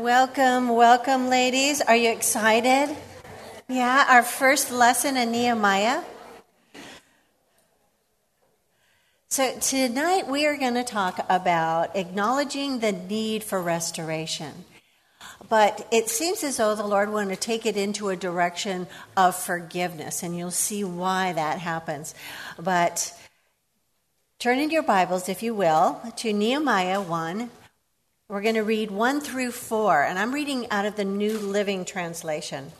Welcome, welcome, ladies. Are you excited? Yeah, our first lesson in Nehemiah. So, tonight we are going to talk about acknowledging the need for restoration. But it seems as though the Lord wanted to take it into a direction of forgiveness, and you'll see why that happens. But turn in your Bibles, if you will, to Nehemiah 1, we're going to read 1 through 4, and I'm reading out of the New Living Translation.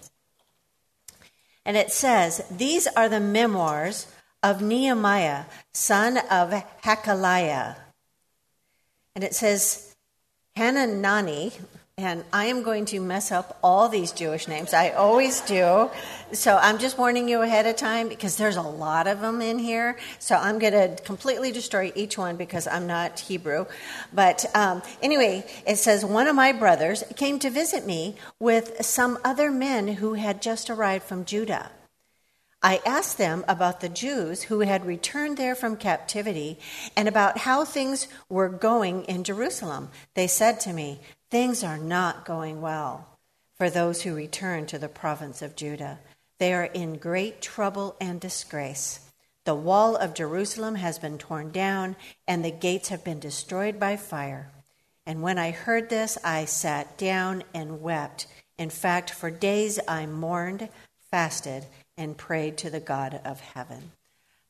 And it says, These are the memoirs of Nehemiah, son of Hacaliah. And it says, Hananani, and I am going to mess up all these Jewish names. I always do. So I'm just warning you ahead of time because there's a lot of them in here. So I'm going to completely destroy each one because I'm not Hebrew. But um, anyway, it says one of my brothers came to visit me with some other men who had just arrived from Judah. I asked them about the Jews who had returned there from captivity and about how things were going in Jerusalem. They said to me, Things are not going well for those who return to the province of Judah. They are in great trouble and disgrace. The wall of Jerusalem has been torn down, and the gates have been destroyed by fire. And when I heard this, I sat down and wept. In fact, for days I mourned, fasted, and prayed to the God of heaven.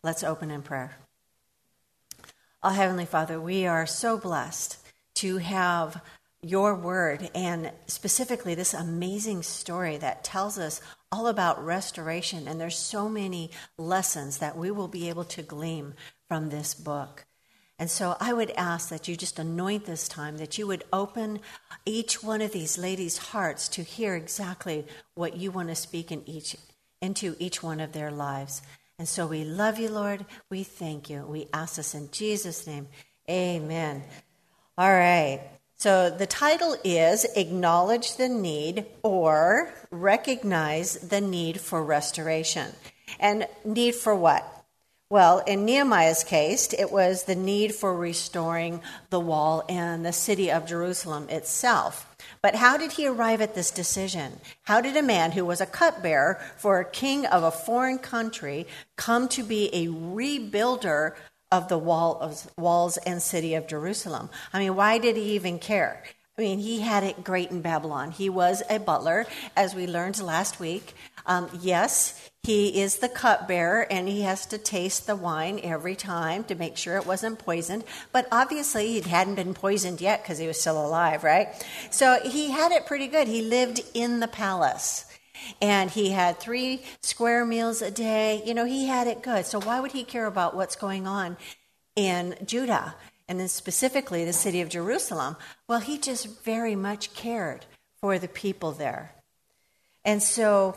Let's open in prayer. Oh, Heavenly Father, we are so blessed to have your word and specifically this amazing story that tells us all about restoration. And there's so many lessons that we will be able to glean from this book. And so I would ask that you just anoint this time, that you would open each one of these ladies' hearts to hear exactly what you want to speak in each, into each one of their lives. And so we love you, Lord. We thank you. We ask this in Jesus' name. Amen. All right. So the title is Acknowledge the Need or Recognize the Need for Restoration. And need for what? Well, in Nehemiah's case, it was the need for restoring the wall and the city of Jerusalem itself. But how did he arrive at this decision? How did a man who was a cupbearer for a king of a foreign country come to be a rebuilder of the wall of, walls and city of Jerusalem. I mean, why did he even care? I mean, he had it great in Babylon. He was a butler, as we learned last week. Um, yes, he is the cupbearer, and he has to taste the wine every time to make sure it wasn't poisoned. But obviously, it hadn't been poisoned yet because he was still alive, right? So he had it pretty good. He lived in the palace and he had three square meals a day. You know, he had it good. So why would he care about what's going on in Judah and then specifically the city of Jerusalem? Well, he just very much cared for the people there. And so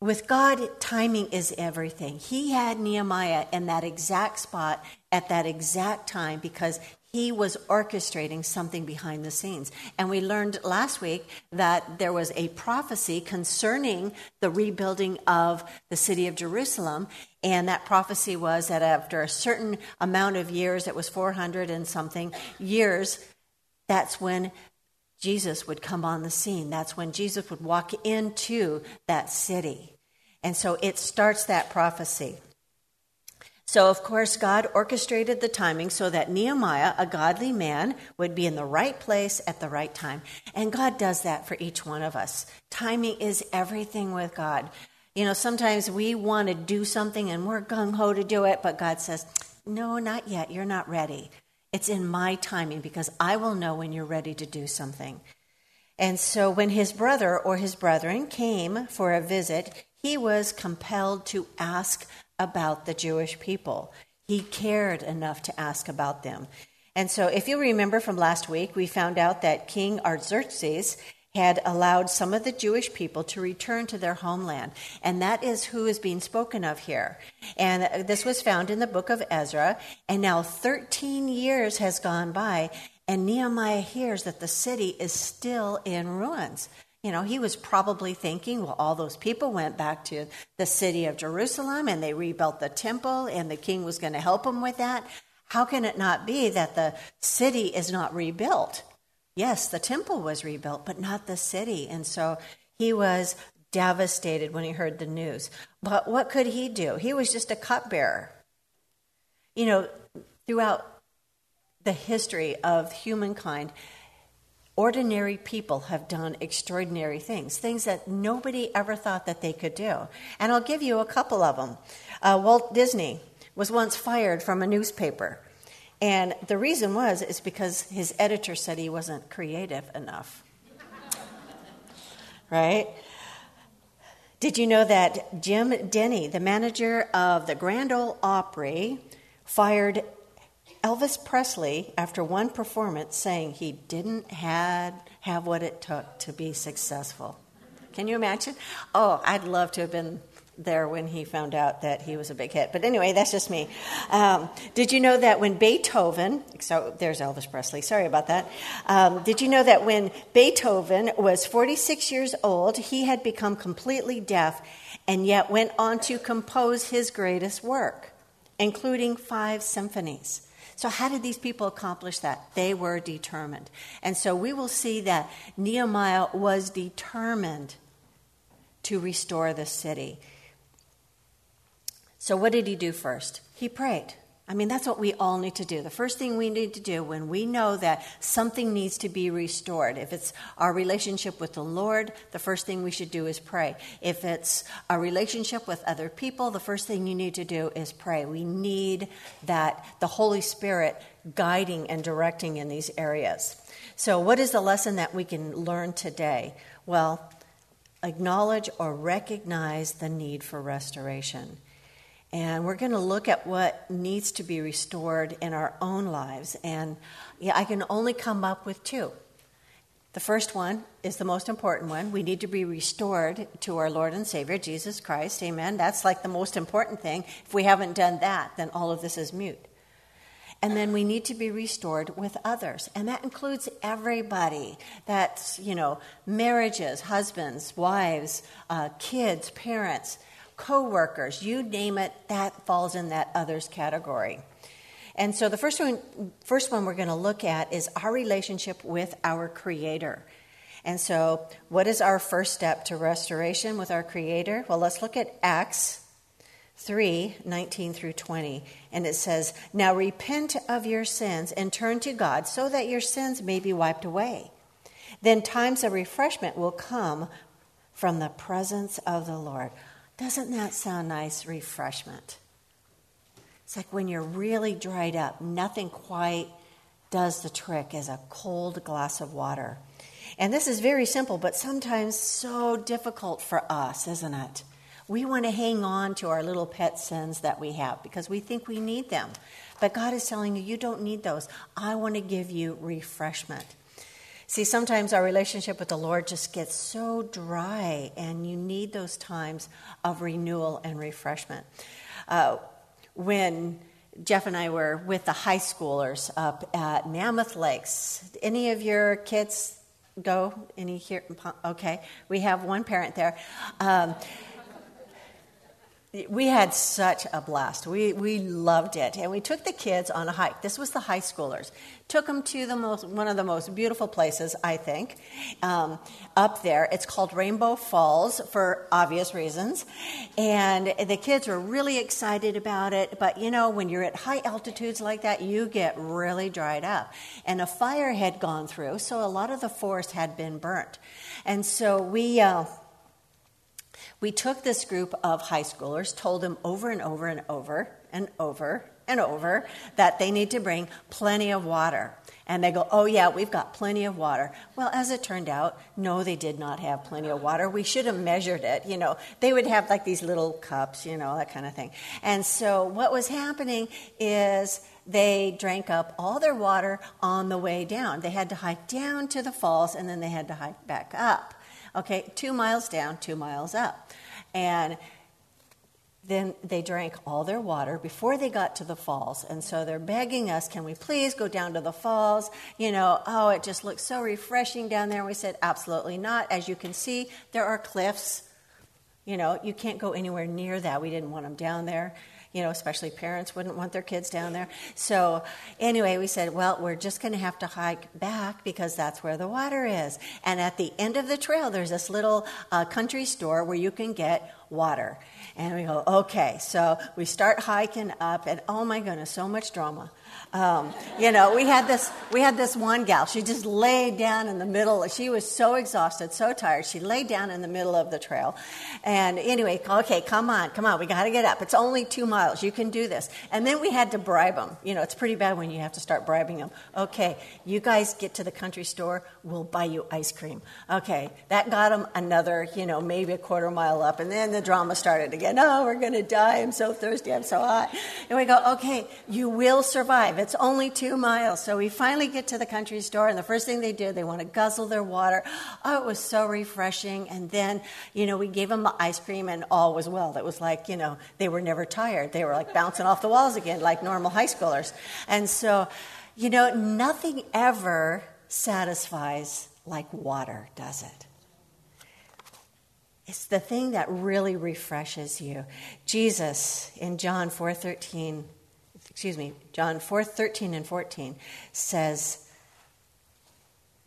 with God, timing is everything. He had Nehemiah in that exact spot at that exact time because he was orchestrating something behind the scenes. And we learned last week that there was a prophecy concerning the rebuilding of the city of Jerusalem. And that prophecy was that after a certain amount of years, it was 400 and something years, that's when Jesus would come on the scene. That's when Jesus would walk into that city. And so it starts that prophecy. So, of course, God orchestrated the timing so that Nehemiah, a godly man, would be in the right place at the right time. And God does that for each one of us. Timing is everything with God. You know, sometimes we want to do something and we're gung ho to do it, but God says, No, not yet. You're not ready. It's in my timing because I will know when you're ready to do something. And so when his brother or his brethren came for a visit, he was compelled to ask about the Jewish people. He cared enough to ask about them. And so, if you remember from last week, we found out that King Artaxerxes had allowed some of the Jewish people to return to their homeland. And that is who is being spoken of here. And this was found in the book of Ezra. And now 13 years has gone by, and Nehemiah hears that the city is still in ruins. You know, he was probably thinking, well, all those people went back to the city of Jerusalem and they rebuilt the temple, and the king was going to help them with that. How can it not be that the city is not rebuilt? Yes, the temple was rebuilt, but not the city. And so he was devastated when he heard the news. But what could he do? He was just a cupbearer. You know, throughout the history of humankind, ordinary people have done extraordinary things, things that nobody ever thought that they could do. And I'll give you a couple of them. Uh, Walt Disney was once fired from a newspaper. And the reason was is because his editor said he wasn't creative enough. right? Did you know that Jim Denny, the manager of the Grand Ole Opry, fired Elvis Presley after one performance saying he didn't had, have what it took to be successful? Can you imagine? Oh, I'd love to have been there when he found out that he was a big hit. But anyway, that's just me. Um, did you know that when Beethoven, so there's Elvis Presley, sorry about that. Um, did you know that when Beethoven was 46 years old, he had become completely deaf and yet went on to compose his greatest work, including five symphonies? So, how did these people accomplish that? They were determined. And so we will see that Nehemiah was determined to restore the city. So, what did he do first? He prayed. I mean, that's what we all need to do. The first thing we need to do when we know that something needs to be restored, if it's our relationship with the Lord, the first thing we should do is pray. If it's a relationship with other people, the first thing you need to do is pray. We need that, the Holy Spirit guiding and directing in these areas. So, what is the lesson that we can learn today? Well, acknowledge or recognize the need for restoration. And we're going to look at what needs to be restored in our own lives. And yeah, I can only come up with two. The first one is the most important one. We need to be restored to our Lord and Savior, Jesus Christ. Amen. That's like the most important thing. If we haven't done that, then all of this is mute. And then we need to be restored with others. And that includes everybody. That's, you know, marriages, husbands, wives, uh, kids, parents coworkers, you name it, that falls in that others category. And so the first one, first one we're going to look at is our relationship with our Creator. And so, what is our first step to restoration with our Creator? Well, let's look at Acts 3 19 through 20. And it says, Now repent of your sins and turn to God so that your sins may be wiped away. Then times of refreshment will come from the presence of the Lord. Doesn't that sound nice? Refreshment. It's like when you're really dried up, nothing quite does the trick as a cold glass of water. And this is very simple, but sometimes so difficult for us, isn't it? We want to hang on to our little pet sins that we have because we think we need them. But God is telling you, you don't need those. I want to give you refreshment. See, sometimes our relationship with the Lord just gets so dry, and you need those times of renewal and refreshment. Uh, when Jeff and I were with the high schoolers up at Mammoth Lakes, any of your kids go? Any here? Okay, we have one parent there. Um, we had such a blast. We, we loved it. And we took the kids on a hike. This was the high schoolers. Took them to the most, one of the most beautiful places, I think, um, up there. It's called Rainbow Falls for obvious reasons. And the kids were really excited about it. But you know, when you're at high altitudes like that, you get really dried up. And a fire had gone through, so a lot of the forest had been burnt. And so we. Uh, we took this group of high schoolers, told them over and over and over and over and over that they need to bring plenty of water. And they go, Oh, yeah, we've got plenty of water. Well, as it turned out, no, they did not have plenty of water. We should have measured it. You know, they would have like these little cups, you know, that kind of thing. And so what was happening is they drank up all their water on the way down. They had to hike down to the falls and then they had to hike back up. Okay, two miles down, two miles up. And then they drank all their water before they got to the falls. And so they're begging us, can we please go down to the falls? You know, oh, it just looks so refreshing down there. And we said, absolutely not. As you can see, there are cliffs. You know, you can't go anywhere near that. We didn't want them down there. You know, especially parents wouldn't want their kids down there. So, anyway, we said, well, we're just going to have to hike back because that's where the water is. And at the end of the trail, there's this little uh, country store where you can get water. And we go, okay. So we start hiking up, and oh my goodness, so much drama. Um, you know, we had this we had this one gal. She just laid down in the middle. She was so exhausted, so tired. She laid down in the middle of the trail. And anyway, okay, come on, come on. We got to get up. It's only two miles. You can do this. And then we had to bribe them. You know, it's pretty bad when you have to start bribing them. Okay, you guys get to the country store. We'll buy you ice cream. Okay, that got them another, you know, maybe a quarter mile up. And then the drama started again. Oh, we're to die. I'm so thirsty. I'm so hot. And we go, okay, you will survive. It's only two miles. So we finally get to the country store, and the first thing they do, they want to guzzle their water. Oh, it was so refreshing. And then, you know, we gave them the ice cream, and all was well. It was like, you know, they were never tired. They were like bouncing off the walls again, like normal high schoolers. And so, you know, nothing ever satisfies like water, does it? It's the thing that really refreshes you. Jesus in John 4:13 excuse me, John 4 13 and 14 says,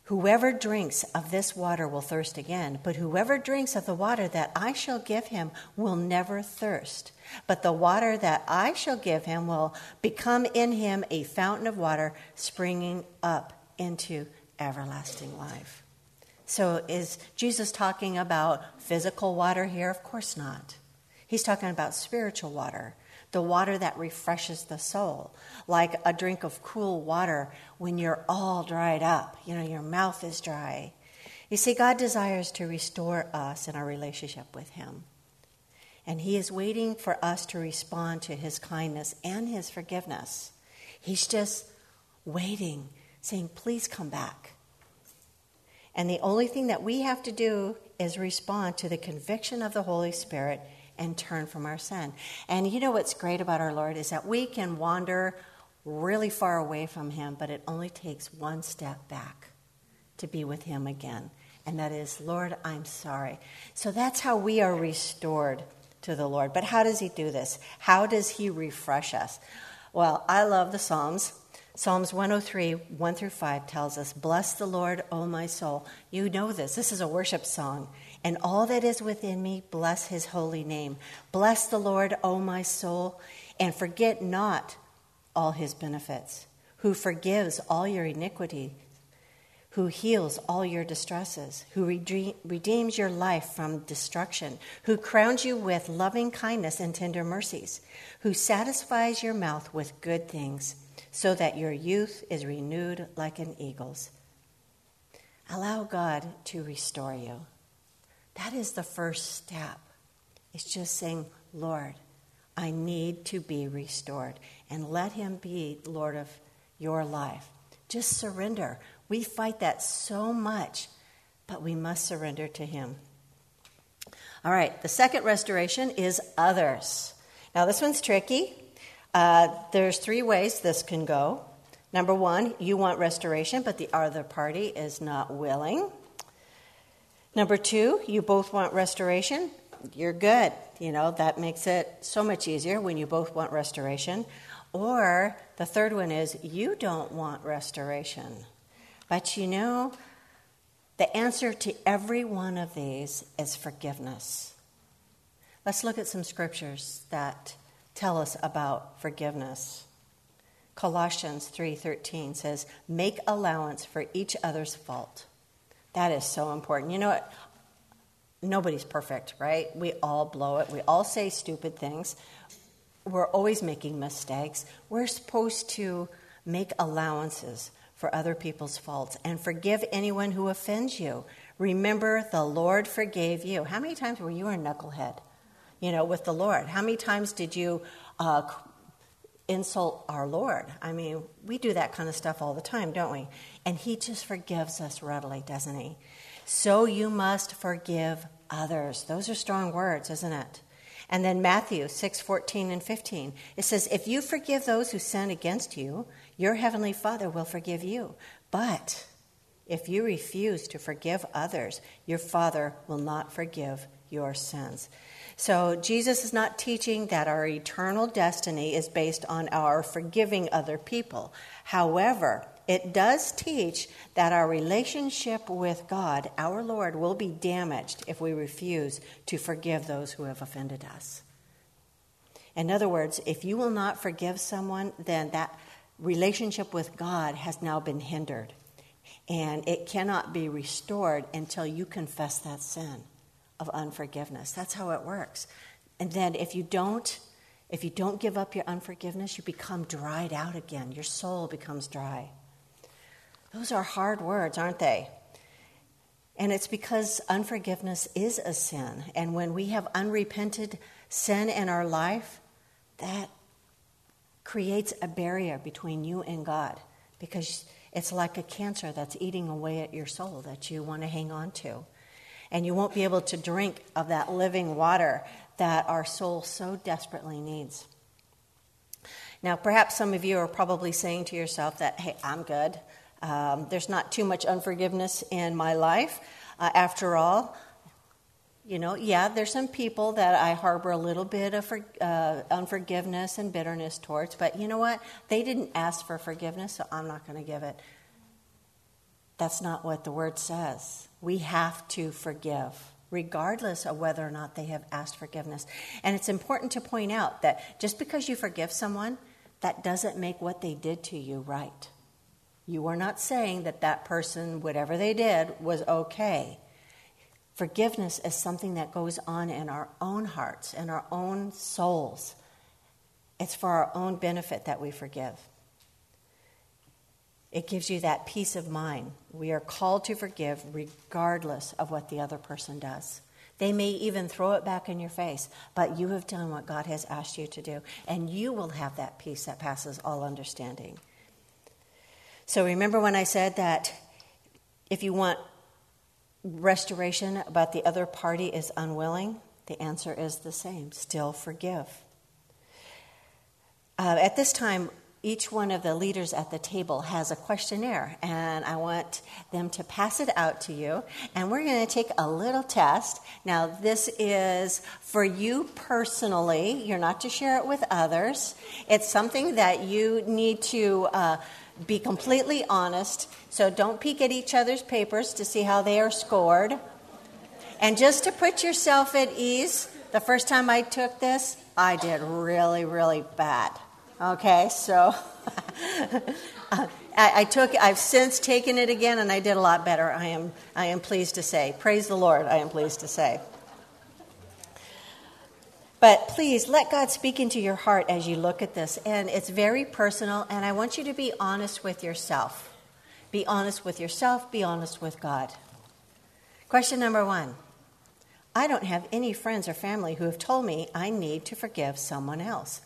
Whoever drinks of this water will thirst again, but whoever drinks of the water that I shall give him will never thirst. But the water that I shall give him will become in him a fountain of water springing up into everlasting life. So, is Jesus talking about physical water here? Of course not. He's talking about spiritual water the water that refreshes the soul, like a drink of cool water when you're all dried up. You know, your mouth is dry. You see, God desires to restore us in our relationship with Him. And He is waiting for us to respond to His kindness and His forgiveness. He's just waiting, saying, Please come back. And the only thing that we have to do is respond to the conviction of the Holy Spirit and turn from our sin. And you know what's great about our Lord is that we can wander really far away from Him, but it only takes one step back to be with Him again. And that is, Lord, I'm sorry. So that's how we are restored to the Lord. But how does He do this? How does He refresh us? Well, I love the Psalms. Psalms 103, 1 through 5 tells us, Bless the Lord, O my soul. You know this. This is a worship song and all that is within me, bless his holy name. Bless the Lord, O my soul, and forget not all his benefits, who forgives all your iniquity, who heals all your distresses, who redeems your life from destruction, who crowns you with loving kindness and tender mercies, who satisfies your mouth with good things, so that your youth is renewed like an eagle's. Allow God to restore you. That is the first step. It's just saying, Lord, I need to be restored. And let Him be Lord of your life. Just surrender. We fight that so much, but we must surrender to Him. All right, the second restoration is others. Now, this one's tricky. Uh, there's three ways this can go. Number one, you want restoration, but the other party is not willing. Number two, you both want restoration. You're good. You know, that makes it so much easier when you both want restoration. Or the third one is you don't want restoration. But you know, the answer to every one of these is forgiveness. Let's look at some scriptures that tell us about forgiveness. Colossians 3:13 says, "Make allowance for each other's fault." That is so important. You know what? Nobody's perfect, right? We all blow it. We all say stupid things. We're always making mistakes. We're supposed to make allowances for other people's faults and forgive anyone who offends you. Remember, the Lord forgave you. How many times were you a knucklehead, you know, with the Lord? How many times did you uh, insult our Lord. I mean, we do that kind of stuff all the time, don't we? And He just forgives us readily, doesn't He? So you must forgive others. Those are strong words, isn't it? And then Matthew 6 14 and 15. It says, If you forgive those who sin against you, your heavenly Father will forgive you. But if you refuse to forgive others, your Father will not forgive your sins. So, Jesus is not teaching that our eternal destiny is based on our forgiving other people. However, it does teach that our relationship with God, our Lord, will be damaged if we refuse to forgive those who have offended us. In other words, if you will not forgive someone, then that relationship with God has now been hindered. And it cannot be restored until you confess that sin of unforgiveness. That's how it works. And then if you don't if you don't give up your unforgiveness, you become dried out again. Your soul becomes dry. Those are hard words, aren't they? And it's because unforgiveness is a sin. And when we have unrepented sin in our life, that creates a barrier between you and God because it's like a cancer that's eating away at your soul that you want to hang on to and you won't be able to drink of that living water that our soul so desperately needs. Now, perhaps some of you are probably saying to yourself that, hey, I'm good. Um, there's not too much unforgiveness in my life. Uh, after all, you know, yeah, there's some people that I harbor a little bit of for, uh, unforgiveness and bitterness towards, but you know what? They didn't ask for forgiveness, so I'm not going to give it. That's not what the word says. We have to forgive, regardless of whether or not they have asked forgiveness. And it's important to point out that just because you forgive someone, that doesn't make what they did to you right. You are not saying that that person, whatever they did, was okay. Forgiveness is something that goes on in our own hearts and our own souls. It's for our own benefit that we forgive. It gives you that peace of mind. We are called to forgive regardless of what the other person does. They may even throw it back in your face, but you have done what God has asked you to do, and you will have that peace that passes all understanding. So remember when I said that if you want restoration, but the other party is unwilling? The answer is the same still forgive. Uh, at this time, each one of the leaders at the table has a questionnaire, and I want them to pass it out to you. And we're going to take a little test. Now, this is for you personally, you're not to share it with others. It's something that you need to uh, be completely honest. So don't peek at each other's papers to see how they are scored. And just to put yourself at ease, the first time I took this, I did really, really bad. Okay, so I, I, took. I've since taken it again, and I did a lot better. I am. I am pleased to say. Praise the Lord. I am pleased to say. But please let God speak into your heart as you look at this, and it's very personal. And I want you to be honest with yourself. Be honest with yourself. Be honest with God. Question number one. I don't have any friends or family who have told me I need to forgive someone else.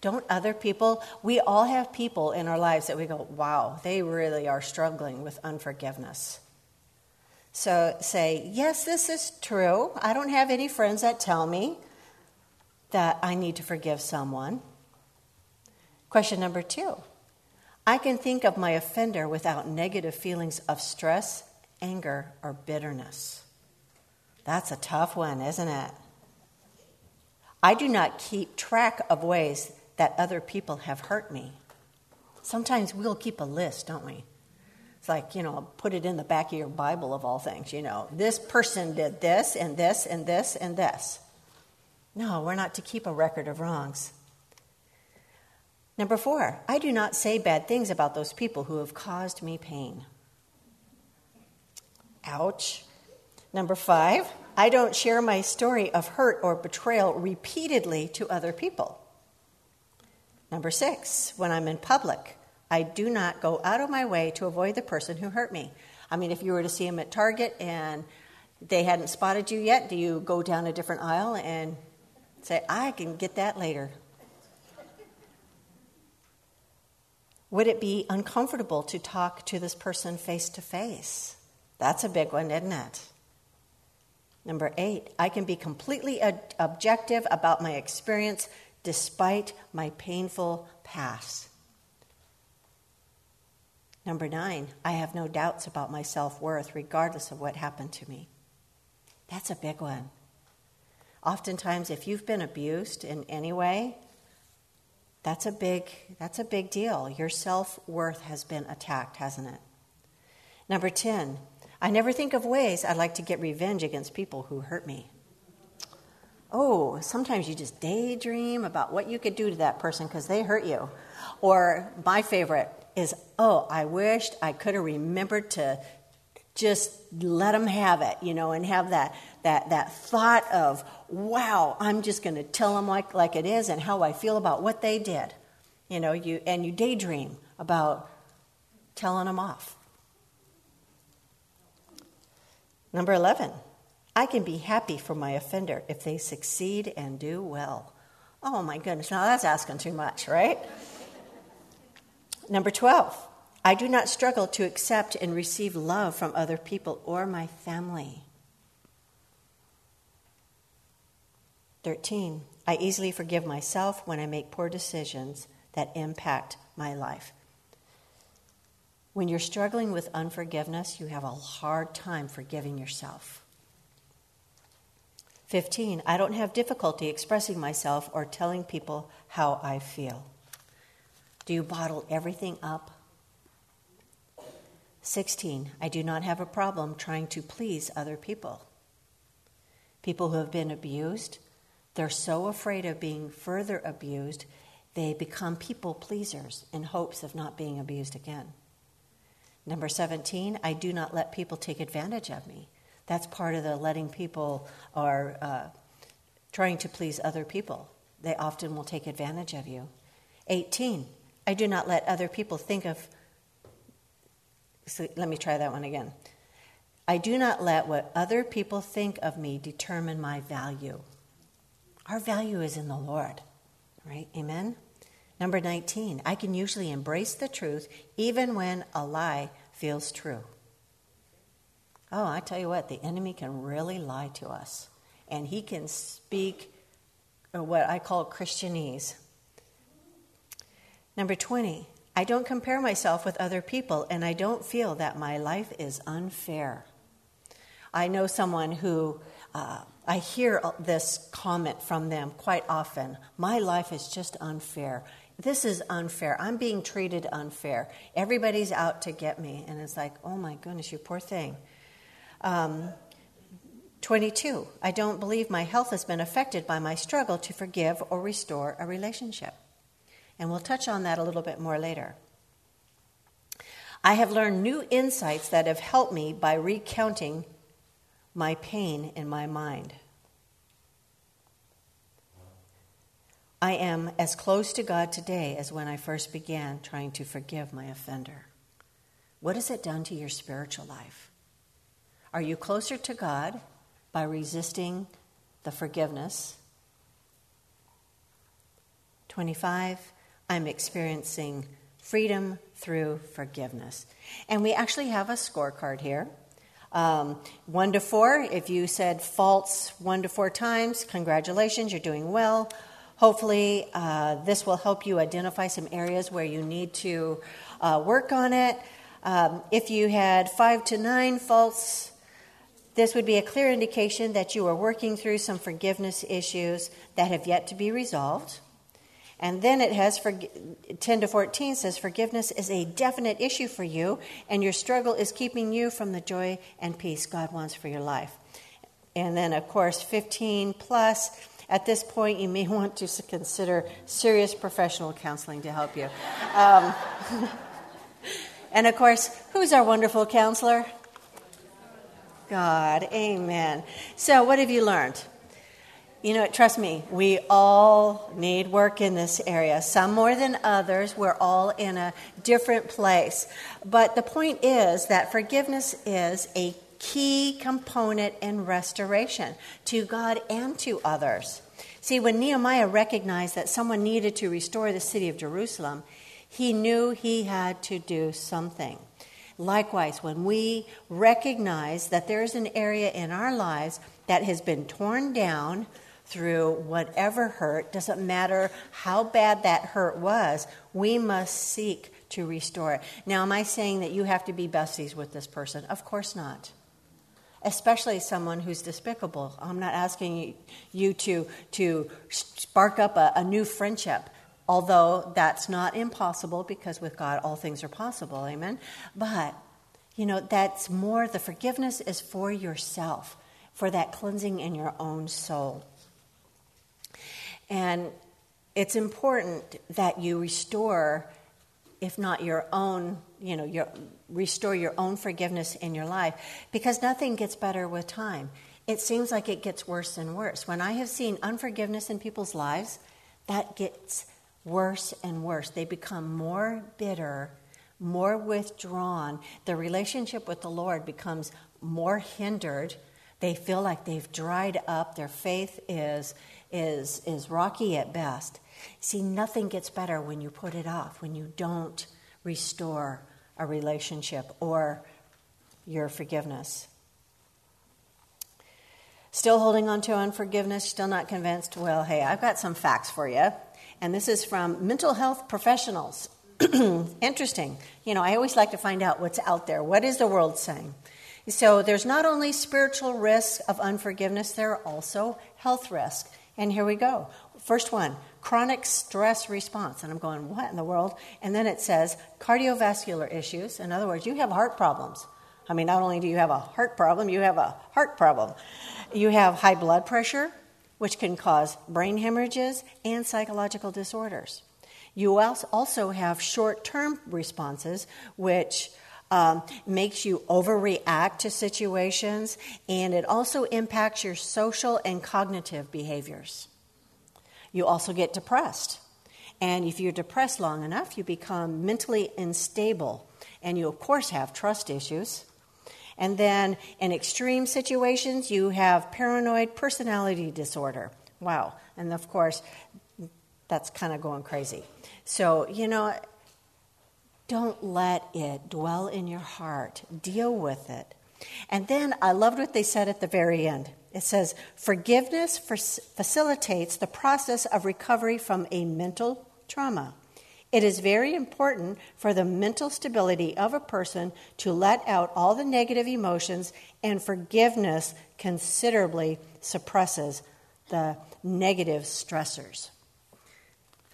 Don't other people, we all have people in our lives that we go, wow, they really are struggling with unforgiveness. So say, yes, this is true. I don't have any friends that tell me that I need to forgive someone. Question number two I can think of my offender without negative feelings of stress, anger, or bitterness. That's a tough one, isn't it? I do not keep track of ways that other people have hurt me. Sometimes we'll keep a list, don't we? It's like, you know, put it in the back of your Bible of all things, you know, this person did this and this and this and this. No, we're not to keep a record of wrongs. Number four, I do not say bad things about those people who have caused me pain. Ouch. Number five, I don't share my story of hurt or betrayal repeatedly to other people. Number six, when I'm in public, I do not go out of my way to avoid the person who hurt me. I mean, if you were to see him at Target and they hadn't spotted you yet, do you go down a different aisle and say, I can get that later? Would it be uncomfortable to talk to this person face to face? That's a big one, isn't it? Number eight, I can be completely objective about my experience despite my painful past. Number nine, I have no doubts about my self worth, regardless of what happened to me. That's a big one. Oftentimes, if you've been abused in any way, that's a big, that's a big deal. Your self worth has been attacked, hasn't it? Number 10, I never think of ways I'd like to get revenge against people who hurt me. Oh, sometimes you just daydream about what you could do to that person because they hurt you. Or my favorite is, oh, I wished I could have remembered to just let them have it, you know, and have that, that, that thought of, wow, I'm just going to tell them like, like it is and how I feel about what they did. You know, you, and you daydream about telling them off. Number 11, I can be happy for my offender if they succeed and do well. Oh my goodness, now that's asking too much, right? Number 12, I do not struggle to accept and receive love from other people or my family. 13, I easily forgive myself when I make poor decisions that impact my life. When you're struggling with unforgiveness, you have a hard time forgiving yourself. 15, I don't have difficulty expressing myself or telling people how I feel. Do you bottle everything up? 16, I do not have a problem trying to please other people. People who have been abused, they're so afraid of being further abused, they become people pleasers in hopes of not being abused again. Number 17, I do not let people take advantage of me. That's part of the letting people or uh, trying to please other people. They often will take advantage of you. 18, I do not let other people think of so let me try that one again. I do not let what other people think of me determine my value. Our value is in the Lord, right? Amen? Number 19, I can usually embrace the truth even when a lie feels true. Oh, I tell you what, the enemy can really lie to us. And he can speak what I call Christianese. Number 20, I don't compare myself with other people, and I don't feel that my life is unfair. I know someone who uh, I hear this comment from them quite often My life is just unfair. This is unfair. I'm being treated unfair. Everybody's out to get me. And it's like, oh my goodness, you poor thing. Um, 22. I don't believe my health has been affected by my struggle to forgive or restore a relationship. And we'll touch on that a little bit more later. I have learned new insights that have helped me by recounting my pain in my mind. I am as close to God today as when I first began trying to forgive my offender. What has it done to your spiritual life? Are you closer to God by resisting the forgiveness? 25. I'm experiencing freedom through forgiveness. And we actually have a scorecard here. Um, one to four, if you said false one to four times, congratulations, you're doing well. Hopefully, uh, this will help you identify some areas where you need to uh, work on it. Um, if you had five to nine false, this would be a clear indication that you are working through some forgiveness issues that have yet to be resolved. And then it has for, 10 to 14 says forgiveness is a definite issue for you, and your struggle is keeping you from the joy and peace God wants for your life. And then, of course, 15 plus, at this point, you may want to consider serious professional counseling to help you. Um, and of course, who's our wonderful counselor? God, amen. So, what have you learned? You know, trust me, we all need work in this area, some more than others. We're all in a different place. But the point is that forgiveness is a key component in restoration to God and to others. See, when Nehemiah recognized that someone needed to restore the city of Jerusalem, he knew he had to do something. Likewise, when we recognize that there's an area in our lives that has been torn down, through whatever hurt, doesn't matter how bad that hurt was, we must seek to restore it. Now, am I saying that you have to be besties with this person? Of course not. especially someone who's despicable. I'm not asking you to, to spark up a, a new friendship, although that's not impossible because with God all things are possible. Amen. But, you know, that's more, the forgiveness is for yourself, for that cleansing in your own soul. And it's important that you restore, if not your own, you know, your, restore your own forgiveness in your life, because nothing gets better with time. It seems like it gets worse and worse. When I have seen unforgiveness in people's lives, that gets worse and worse. They become more bitter, more withdrawn. The relationship with the Lord becomes more hindered. They feel like they've dried up. Their faith is is, is rocky at best. See, nothing gets better when you put it off, when you don't restore a relationship or your forgiveness. Still holding on to unforgiveness, still not convinced? Well, hey, I've got some facts for you. And this is from mental health professionals. Interesting. You know, I always like to find out what's out there. What is the world saying? So there's not only spiritual risk of unforgiveness, there are also health risks. And here we go. First one chronic stress response. And I'm going, what in the world? And then it says cardiovascular issues. In other words, you have heart problems. I mean, not only do you have a heart problem, you have a heart problem. You have high blood pressure, which can cause brain hemorrhages and psychological disorders. You also have short term responses, which um, makes you overreact to situations, and it also impacts your social and cognitive behaviors. You also get depressed. And if you're depressed long enough, you become mentally unstable. And you, of course, have trust issues. And then in extreme situations, you have paranoid personality disorder. Wow. And of course, that's kind of going crazy. So, you know, don't let it dwell in your heart. Deal with it. And then I loved what they said at the very end. It says, Forgiveness facilitates the process of recovery from a mental trauma. It is very important for the mental stability of a person to let out all the negative emotions, and forgiveness considerably suppresses the negative stressors.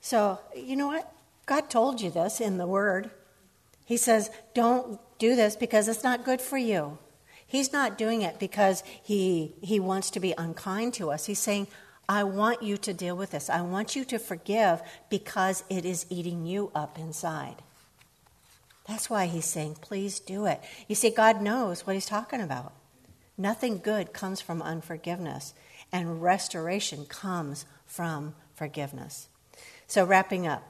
So, you know what? God told you this in the Word. He says, Don't do this because it's not good for you. He's not doing it because he, he wants to be unkind to us. He's saying, I want you to deal with this. I want you to forgive because it is eating you up inside. That's why he's saying, please do it. You see, God knows what he's talking about. Nothing good comes from unforgiveness, and restoration comes from forgiveness. So, wrapping up,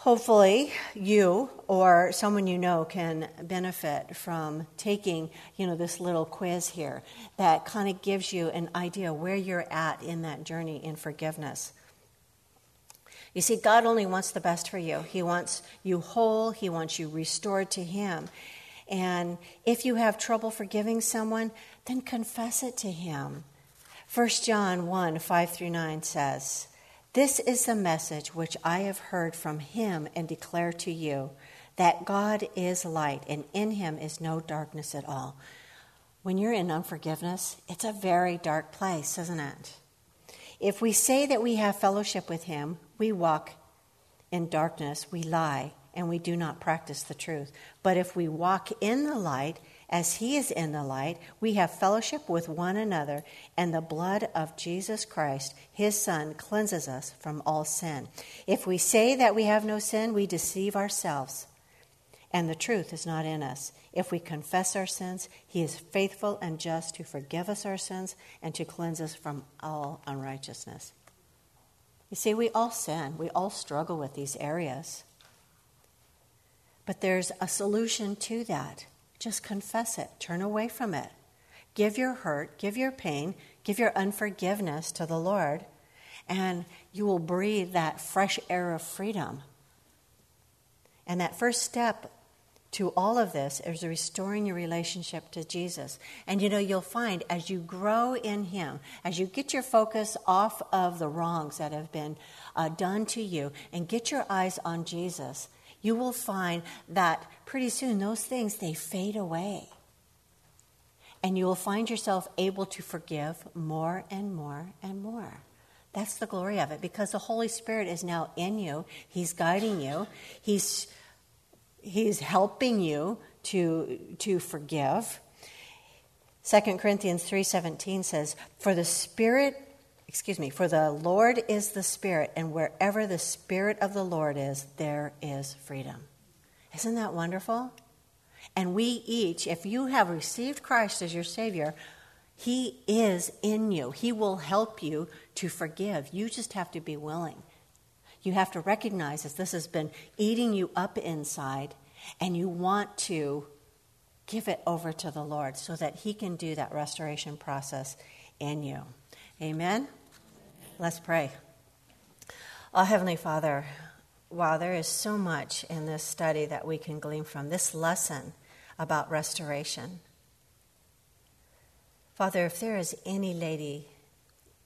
hopefully you or someone you know can benefit from taking you know this little quiz here that kind of gives you an idea where you're at in that journey in forgiveness. You see god only wants the best for you. He wants you whole. He wants you restored to him. And if you have trouble forgiving someone then confess it to him. 1 john 1 5 through 9 says this is the message which I have heard from him and declare to you that God is light and in him is no darkness at all. When you're in unforgiveness, it's a very dark place, isn't it? If we say that we have fellowship with him, we walk in darkness, we lie, and we do not practice the truth. But if we walk in the light, as he is in the light, we have fellowship with one another, and the blood of Jesus Christ, his Son, cleanses us from all sin. If we say that we have no sin, we deceive ourselves, and the truth is not in us. If we confess our sins, he is faithful and just to forgive us our sins and to cleanse us from all unrighteousness. You see, we all sin, we all struggle with these areas. But there's a solution to that. Just confess it, turn away from it. Give your hurt, give your pain, give your unforgiveness to the Lord, and you will breathe that fresh air of freedom. And that first step to all of this is restoring your relationship to Jesus. And you know, you'll find as you grow in Him, as you get your focus off of the wrongs that have been uh, done to you and get your eyes on Jesus, you will find that pretty soon those things they fade away. And you will find yourself able to forgive more and more and more. That's the glory of it because the Holy Spirit is now in you. He's guiding you. He's, he's helping you to, to forgive. 2 Corinthians 3:17 says, "For the Spirit, excuse me, for the Lord is the Spirit, and wherever the Spirit of the Lord is, there is freedom." Isn't that wonderful? And we each, if you have received Christ as your Savior, He is in you. He will help you to forgive. You just have to be willing. You have to recognize that this has been eating you up inside, and you want to give it over to the Lord so that He can do that restoration process in you. Amen? Let's pray. Oh, Heavenly Father, wow, there is so much in this study that we can glean from this lesson about restoration. Father, if there is any lady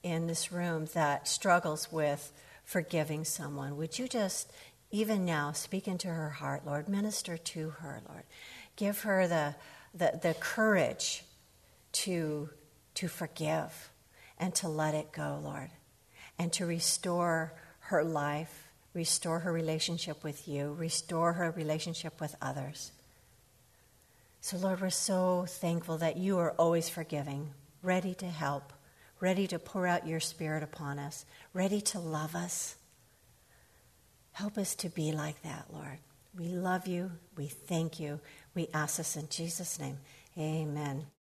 in this room that struggles with forgiving someone, would you just, even now, speak into her heart, Lord? Minister to her, Lord. Give her the, the, the courage to, to forgive and to let it go, Lord, and to restore her life, restore her relationship with you, restore her relationship with others. So, Lord, we're so thankful that you are always forgiving, ready to help, ready to pour out your spirit upon us, ready to love us. Help us to be like that, Lord. We love you. We thank you. We ask this in Jesus' name. Amen.